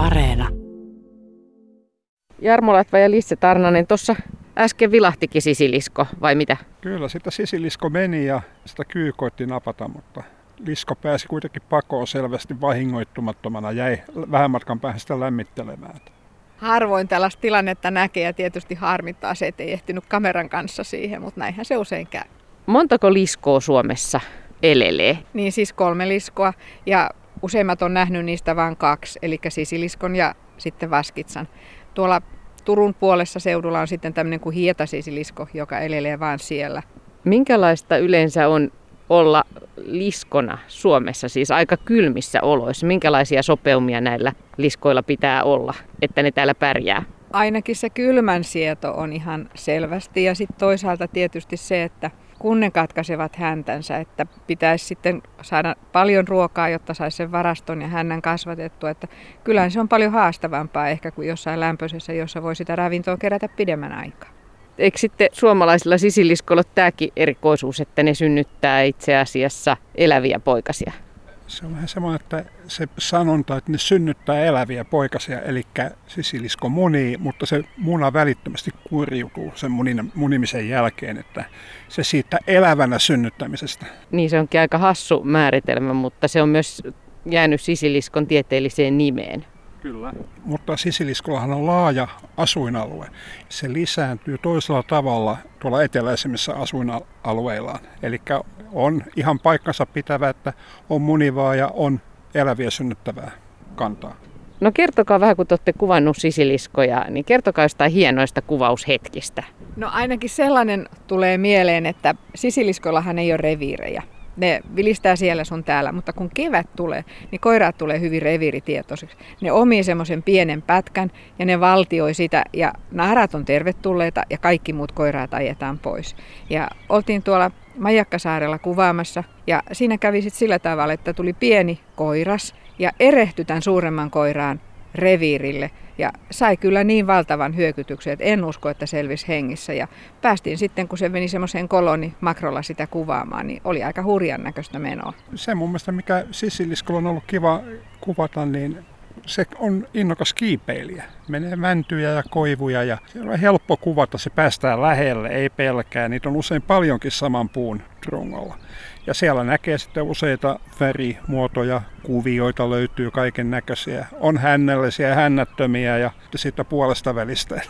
Areena. Jarmo Latva ja Lisse Tarnanen, tuossa äsken vilahtikin sisilisko, vai mitä? Kyllä, sitä sisilisko meni ja sitä kyy koitti napata, mutta lisko pääsi kuitenkin pakoon selvästi vahingoittumattomana, jäi vähän matkan päähän sitä lämmittelemään. Harvoin tällaista tilannetta näkee ja tietysti harmittaa se, että ei ehtinyt kameran kanssa siihen, mutta näinhän se usein käy. Montako liskoa Suomessa elelee? Niin siis kolme liskoa ja useimmat on nähnyt niistä vain kaksi, eli sisiliskon ja sitten vaskitsan. Tuolla Turun puolessa seudulla on sitten tämmöinen kuin hietasisilisko, joka elelee vain siellä. Minkälaista yleensä on olla liskona Suomessa, siis aika kylmissä oloissa? Minkälaisia sopeumia näillä liskoilla pitää olla, että ne täällä pärjää? Ainakin se kylmän sieto on ihan selvästi ja sitten toisaalta tietysti se, että kun ne katkaisevat häntänsä, että pitäisi sitten saada paljon ruokaa, jotta saisi sen varaston ja hännän kasvatettua. Että kyllähän se on paljon haastavampaa ehkä kuin jossain lämpöisessä, jossa voi sitä ravintoa kerätä pidemmän aikaa. Eikö sitten suomalaisilla sisiliskoilla tämäkin erikoisuus, että ne synnyttää itse asiassa eläviä poikasia? Se on vähän semmoinen, että se sanonta, että ne synnyttää eläviä poikasia, eli sisilisko munii, mutta se muna välittömästi kuriutuu sen munin, munimisen jälkeen, että se siitä elävänä synnyttämisestä. Niin se onkin aika hassu määritelmä, mutta se on myös jäänyt sisiliskon tieteelliseen nimeen. Kyllä. Mutta sisiliskollahan on laaja asuinalue. Se lisääntyy toisella tavalla tuolla eteläisemmissä asuinalueillaan. Eli on ihan paikkansa pitävä, että on munivaa ja on eläviä synnyttävää kantaa. No kertokaa vähän, kun te olette kuvannut sisiliskoja, niin kertokaa jostain hienoista kuvaushetkistä. No ainakin sellainen tulee mieleen, että sisiliskollahan ei ole reviirejä ne vilistää siellä sun täällä, mutta kun kevät tulee, niin koiraat tulee hyvin reviiritietoisiksi. Ne omii semmoisen pienen pätkän ja ne valtioi sitä ja narat on tervetulleita ja kaikki muut koiraat ajetaan pois. Ja oltiin tuolla Majakkasaarella kuvaamassa ja siinä kävi sitten sillä tavalla, että tuli pieni koiras ja erehtyi tämän suuremman koiraan reviirille ja sai kyllä niin valtavan hyökytyksen, että en usko, että selvisi hengissä. Ja päästiin sitten, kun se meni semmoiseen koloni makrolla sitä kuvaamaan, niin oli aika hurjan näköistä menoa. Se mun mielestä, mikä Sissiliskolla on ollut kiva kuvata, niin se on innokas kiipeilijä. Menee mäntyjä ja koivuja ja se on helppo kuvata, se päästään lähelle, ei pelkää. Niitä on usein paljonkin saman puun trungolla. Ja siellä näkee sitten useita värimuotoja, kuvioita löytyy kaiken näköisiä. On hännällisiä ja hännättömiä ja sitten puolesta välistä.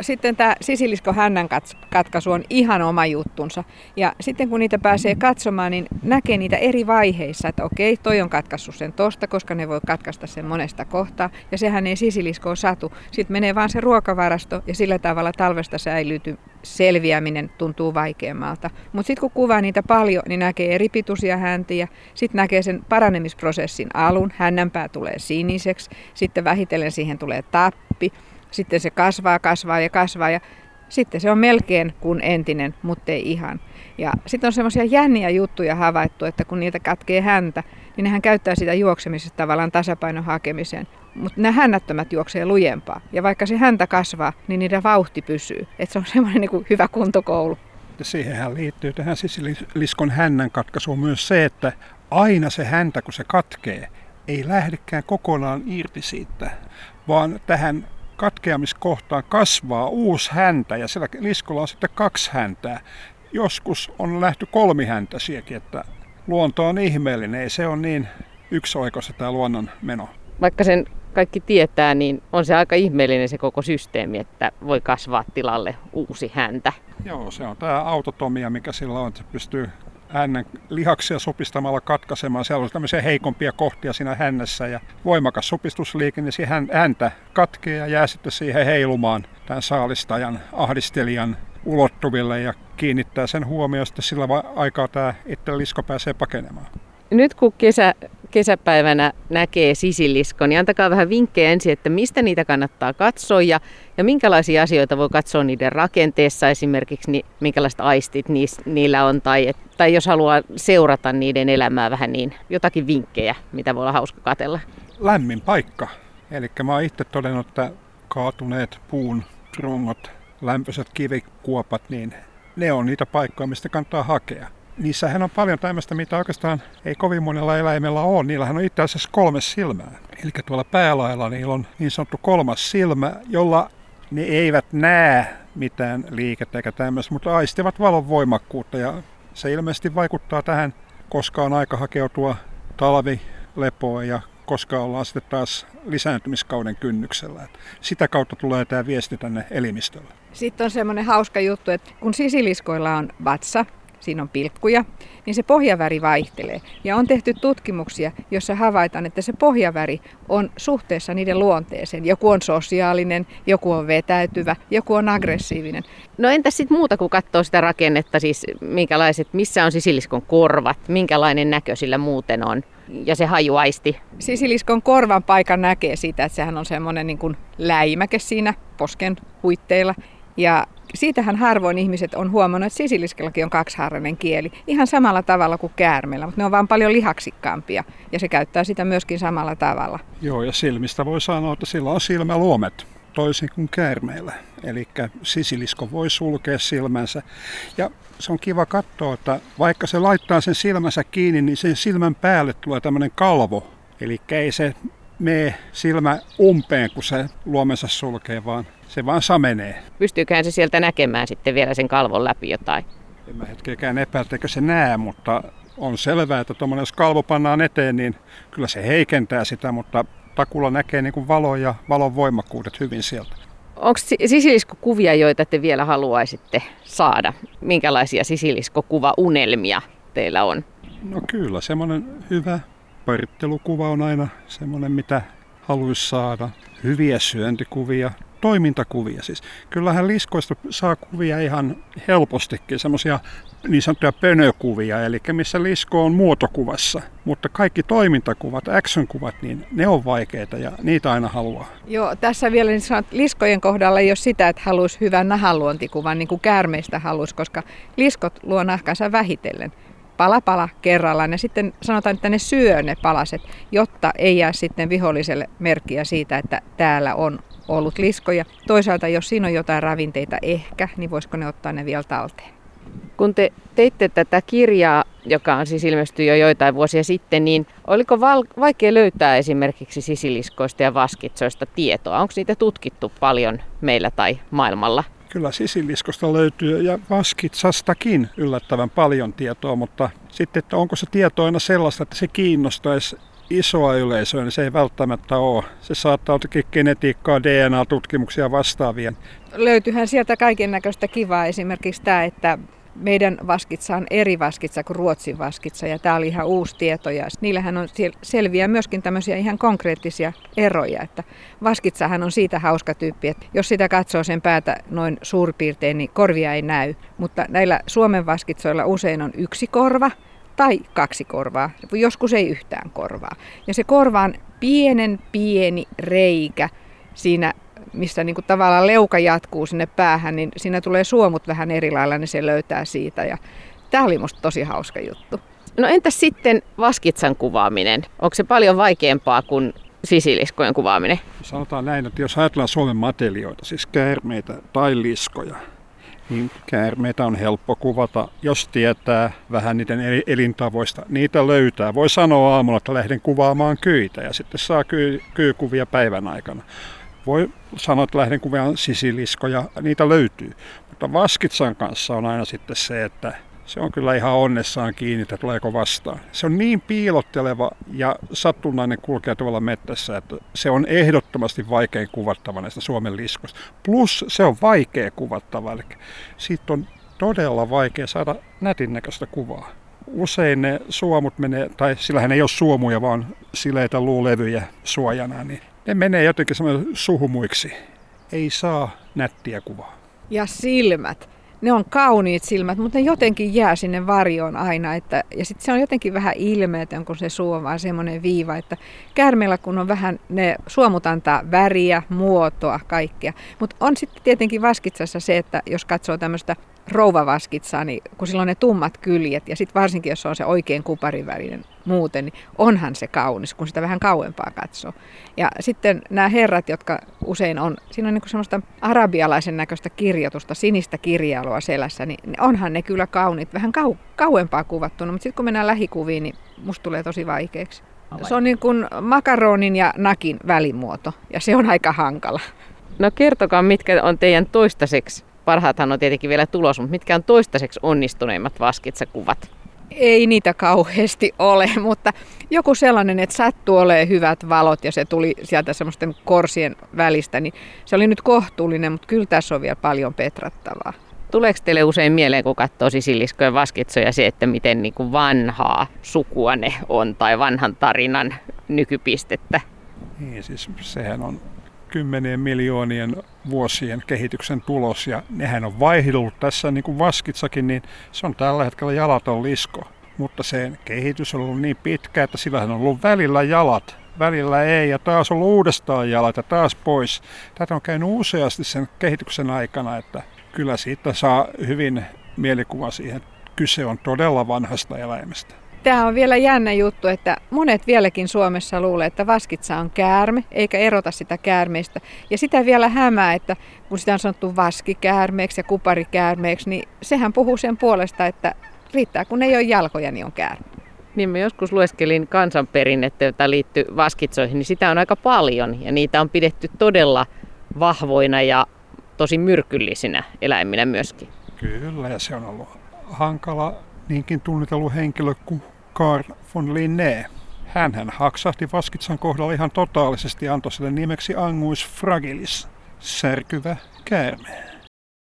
Sitten tämä sisilisko hännän katkaisu on ihan oma juttunsa. Ja sitten kun niitä pääsee katsomaan, niin näkee niitä eri vaiheissa, että okei, toi on katkaissut sen tosta, koska ne voi katkaista sen monesta kohtaa. Ja sehän ei sisiliskoon satu. Sitten menee vaan se ruokavarasto ja sillä tavalla talvesta säilyty selviäminen tuntuu vaikeammalta. Mutta sitten kun kuvaa niitä paljon, niin näkee eri pituisia häntiä. Sitten näkee sen paranemisprosessin alun. Hännänpää tulee siniseksi. Sitten vähitellen siihen tulee tappi. Sitten se kasvaa, kasvaa ja kasvaa ja sitten se on melkein kuin entinen, mutta ei ihan. Ja sitten on semmoisia jänniä juttuja havaittu, että kun niitä katkee häntä, niin nehän käyttää sitä juoksemisesta tavallaan tasapainon hakemiseen. Mutta nämä hännättömät juoksee lujempaa. Ja vaikka se häntä kasvaa, niin niiden vauhti pysyy. Et se on semmoinen niin hyvä kuntokoulu. Siihenhän liittyy tähän sisiliskon hännän katkaisuun myös se, että aina se häntä, kun se katkee, ei lähdekään kokonaan irti siitä, vaan tähän katkeamiskohtaan kasvaa uusi häntä ja siellä liskolla on sitten kaksi häntää. Joskus on lähty kolmihäntäisiäkin, että luonto on ihmeellinen, ei se on niin yksioikoista tämä luonnon meno. Vaikka sen kaikki tietää, niin on se aika ihmeellinen se koko systeemi, että voi kasvaa tilalle uusi häntä. Joo, se on tämä autotomia, mikä sillä on, että se pystyy hännän lihaksia supistamalla katkaisemaan. Siellä on tämmöisiä heikompia kohtia siinä hännässä ja voimakas supistusliike, niin siihen häntä katkee ja jää sitten siihen heilumaan tämän saalistajan, ahdistelijan ulottuville ja kiinnittää sen huomioon sitten sillä aikaa tämä itse lisko pääsee pakenemaan. Nyt kun kesä, kesäpäivänä näkee sisiliskon, niin antakaa vähän vinkkejä ensin, että mistä niitä kannattaa katsoa ja, ja minkälaisia asioita voi katsoa niiden rakenteessa esimerkiksi, niin minkälaiset aistit niis, niillä on tai, et, tai jos haluaa seurata niiden elämää vähän, niin jotakin vinkkejä, mitä voi olla hauska katella. Lämmin paikka. Eli mä oon itse todennut, että kaatuneet puun trungot, lämpöiset kivikuopat, niin ne on niitä paikkoja, mistä kannattaa hakea. Niissähän on paljon tämmöistä, mitä oikeastaan ei kovin monella eläimellä ole. Niillähän on itse asiassa kolme silmää. Eli tuolla päälailla niillä on niin sanottu kolmas silmä, jolla ne eivät näe mitään liikettä eikä tämmöistä, mutta aistivat valon voimakkuutta ja se ilmeisesti vaikuttaa tähän, koska on aika hakeutua talvilepoon ja koska ollaan sitten taas lisääntymiskauden kynnyksellä. Sitä kautta tulee tämä viesti tänne elimistölle. Sitten on semmoinen hauska juttu, että kun sisiliskoilla on vatsa, siinä on pilkkuja, niin se pohjaväri vaihtelee. Ja on tehty tutkimuksia, jossa havaitaan, että se pohjaväri on suhteessa niiden luonteeseen. Joku on sosiaalinen, joku on vetäytyvä, joku on aggressiivinen. No entä sitten muuta kuin katsoo sitä rakennetta, siis minkälaiset, missä on sisiliskon korvat, minkälainen näkö sillä muuten on? ja se hajuaisti. Sisiliskon korvan paikan näkee siitä, että sehän on semmoinen niin kuin läimäke siinä posken huitteilla. Ja siitähän harvoin ihmiset on huomannut, että sisiliskellakin on kaksihaarainen kieli. Ihan samalla tavalla kuin käärmeellä, mutta ne on vaan paljon lihaksikkaampia. Ja se käyttää sitä myöskin samalla tavalla. Joo, ja silmistä voi sanoa, että sillä on silmäluomet toisin kuin käärmeillä. Eli sisilisko voi sulkea silmänsä. Ja se on kiva katsoa, että vaikka se laittaa sen silmänsä kiinni, niin sen silmän päälle tulee tämmöinen kalvo. Eli ei se mene silmä umpeen, kun se luomensa sulkee, vaan se vaan samenee. Pystyyköhän se sieltä näkemään sitten vielä sen kalvon läpi jotain? En mä hetkeäkään epäiltä, se näe, mutta on selvää, että tuommoinen, jos kalvo pannaan eteen, niin kyllä se heikentää sitä, mutta takulla näkee niin kuin valo ja valon voimakkuudet hyvin sieltä. Onko sisiliskokuvia, joita te vielä haluaisitte saada? Minkälaisia sisiliskokuva-unelmia teillä on? No kyllä, semmoinen hyvä parittelukuva on aina semmoinen, mitä haluaisi saada. Hyviä syöntikuvia, toimintakuvia. Siis kyllähän liskoista saa kuvia ihan helpostikin, semmoisia niin sanottuja pönökuvia, eli missä lisko on muotokuvassa. Mutta kaikki toimintakuvat, action-kuvat, niin ne on vaikeita ja niitä aina haluaa. Joo, tässä vielä niin sanot, liskojen kohdalla ei ole sitä, että haluaisi hyvän nahanluontikuvan, niin kuin käärmeistä haluaisi, koska liskot luo nahkansa vähitellen pala pala kerrallaan ja sitten sanotaan, että ne syö ne palaset, jotta ei jää sitten viholliselle merkkiä siitä, että täällä on ollut liskoja. Toisaalta jos siinä on jotain ravinteita ehkä, niin voisiko ne ottaa ne vielä talteen? Kun te teitte tätä kirjaa, joka on siis ilmestynyt jo joitain vuosia sitten, niin oliko val- vaikea löytää esimerkiksi sisiliskoista ja vaskitsoista tietoa? Onko niitä tutkittu paljon meillä tai maailmalla? Kyllä sisiliskosta löytyy ja vaskitsastakin yllättävän paljon tietoa, mutta sitten, että onko se tieto aina sellaista, että se kiinnostaisi isoa yleisöä, niin se ei välttämättä ole. Se saattaa olla genetiikkaa, DNA-tutkimuksia vastaavia. Löytyyhän sieltä kaiken näköistä kivaa. Esimerkiksi tämä, että meidän vaskitsa on eri vaskitsa kuin Ruotsin vaskitsa ja tämä oli ihan uusi tieto ja niillähän on selviä myöskin tämmöisiä ihan konkreettisia eroja, että vaskitsahan on siitä hauska tyyppi, että jos sitä katsoo sen päätä noin suurpiirtein, niin korvia ei näy, mutta näillä Suomen vaskitsoilla usein on yksi korva tai kaksi korvaa, joskus ei yhtään korvaa. Ja se korva on pienen pieni reikä siinä, missä niin kuin tavallaan leuka jatkuu sinne päähän, niin siinä tulee suomut vähän eri lailla, niin se löytää siitä. Ja tämä oli musta tosi hauska juttu. No entäs sitten vaskitsan kuvaaminen? Onko se paljon vaikeampaa kuin sisiliskojen kuvaaminen? Sanotaan näin, että jos ajatellaan Suomen matelioita, siis käärmeitä tai liskoja, niin käärmeitä on helppo kuvata, jos tietää vähän niiden elintavoista. Niitä löytää. Voi sanoa aamulla, että lähden kuvaamaan kyitä ja sitten saa ky- kyykuvia päivän aikana. Voi sanoa, että lähden kuvaamaan sisiliskoja, niitä löytyy. Mutta vaskitsan kanssa on aina sitten se, että se on kyllä ihan onnessaan kiinni, että tuleeko vastaan. Se on niin piilotteleva ja sattunainen kulkea tuolla mettässä, että se on ehdottomasti vaikein kuvattava näistä Suomen liskoista. Plus se on vaikea kuvattava, eli siitä on todella vaikea saada nätin näköistä kuvaa. Usein ne suomut menee, tai sillähän ei ole suomuja, vaan sileitä luulevyjä suojana, niin ne menee jotenkin suhumuiksi. Ei saa nättiä kuvaa. Ja silmät ne on kauniit silmät, mutta ne jotenkin jää sinne varjoon aina. Että, ja sitten se on jotenkin vähän ilmeetön, kun se vaan semmoinen viiva. Että käärmeellä kun on vähän, ne suomut antaa väriä, muotoa, kaikkea. Mutta on sitten tietenkin vaskitsassa se, että jos katsoo tämmöistä rouvavaskitsaa, niin kun sillä on ne tummat kyljet ja sitten varsinkin jos on se oikein kuparivärinen muuten, niin onhan se kaunis, kun sitä vähän kauempaa katsoo. Ja sitten nämä herrat, jotka usein on, siinä on niin semmoista arabialaisen näköistä kirjoitusta, sinistä kirjailua selässä, niin onhan ne kyllä kauniit, vähän kau- kauempaa kuvattuna, mutta sitten kun mennään lähikuviin, niin musta tulee tosi vaikeaksi. Se on niin kuin makaronin ja nakin välimuoto, ja se on aika hankala. No kertokaa, mitkä on teidän toistaiseksi, parhaathan on tietenkin vielä tulos, mutta mitkä on toistaiseksi onnistuneimmat vaskitsakuvat? Ei niitä kauheasti ole, mutta joku sellainen, että sattuu olemaan hyvät valot ja se tuli sieltä semmoisten korsien välistä, niin se oli nyt kohtuullinen, mutta kyllä tässä on vielä paljon petrattavaa. Tuleeko teille usein mieleen, kun katsoo sisiliskojen vaskitsoja, se, että miten niin kuin vanhaa sukua ne on tai vanhan tarinan nykypistettä? Niin, siis sehän on kymmenien miljoonien vuosien kehityksen tulos ja nehän on vaihdellut tässä niin kuin vaskitsakin, niin se on tällä hetkellä jalaton lisko. Mutta sen kehitys on ollut niin pitkä, että sillä on ollut välillä jalat, välillä ei ja taas on uudestaan jalat ja taas pois. Tätä on käynyt useasti sen kehityksen aikana, että kyllä siitä saa hyvin mielikuva siihen. Kyse on todella vanhasta eläimestä. Tämä on vielä jännä juttu, että monet vieläkin Suomessa luulee, että vaskitsa on käärme, eikä erota sitä käärmeistä. Ja sitä vielä hämää, että kun sitä on sanottu vaskikäärmeeksi ja kuparikäärmeeksi, niin sehän puhuu sen puolesta, että riittää kun ei ole jalkoja, niin on käärme. Niin mä joskus lueskelin kansanperinnettä, jota liittyy vaskitsoihin, niin sitä on aika paljon ja niitä on pidetty todella vahvoina ja tosi myrkyllisinä eläiminä myöskin. Kyllä, ja se on ollut hankala niinkin tunnitellut henkilö kuin Carl von Linné. Hän haksahti Vaskitsan kohdalla ihan totaalisesti ja antoi sille nimeksi Anguis fragilis, särkyvä käärme.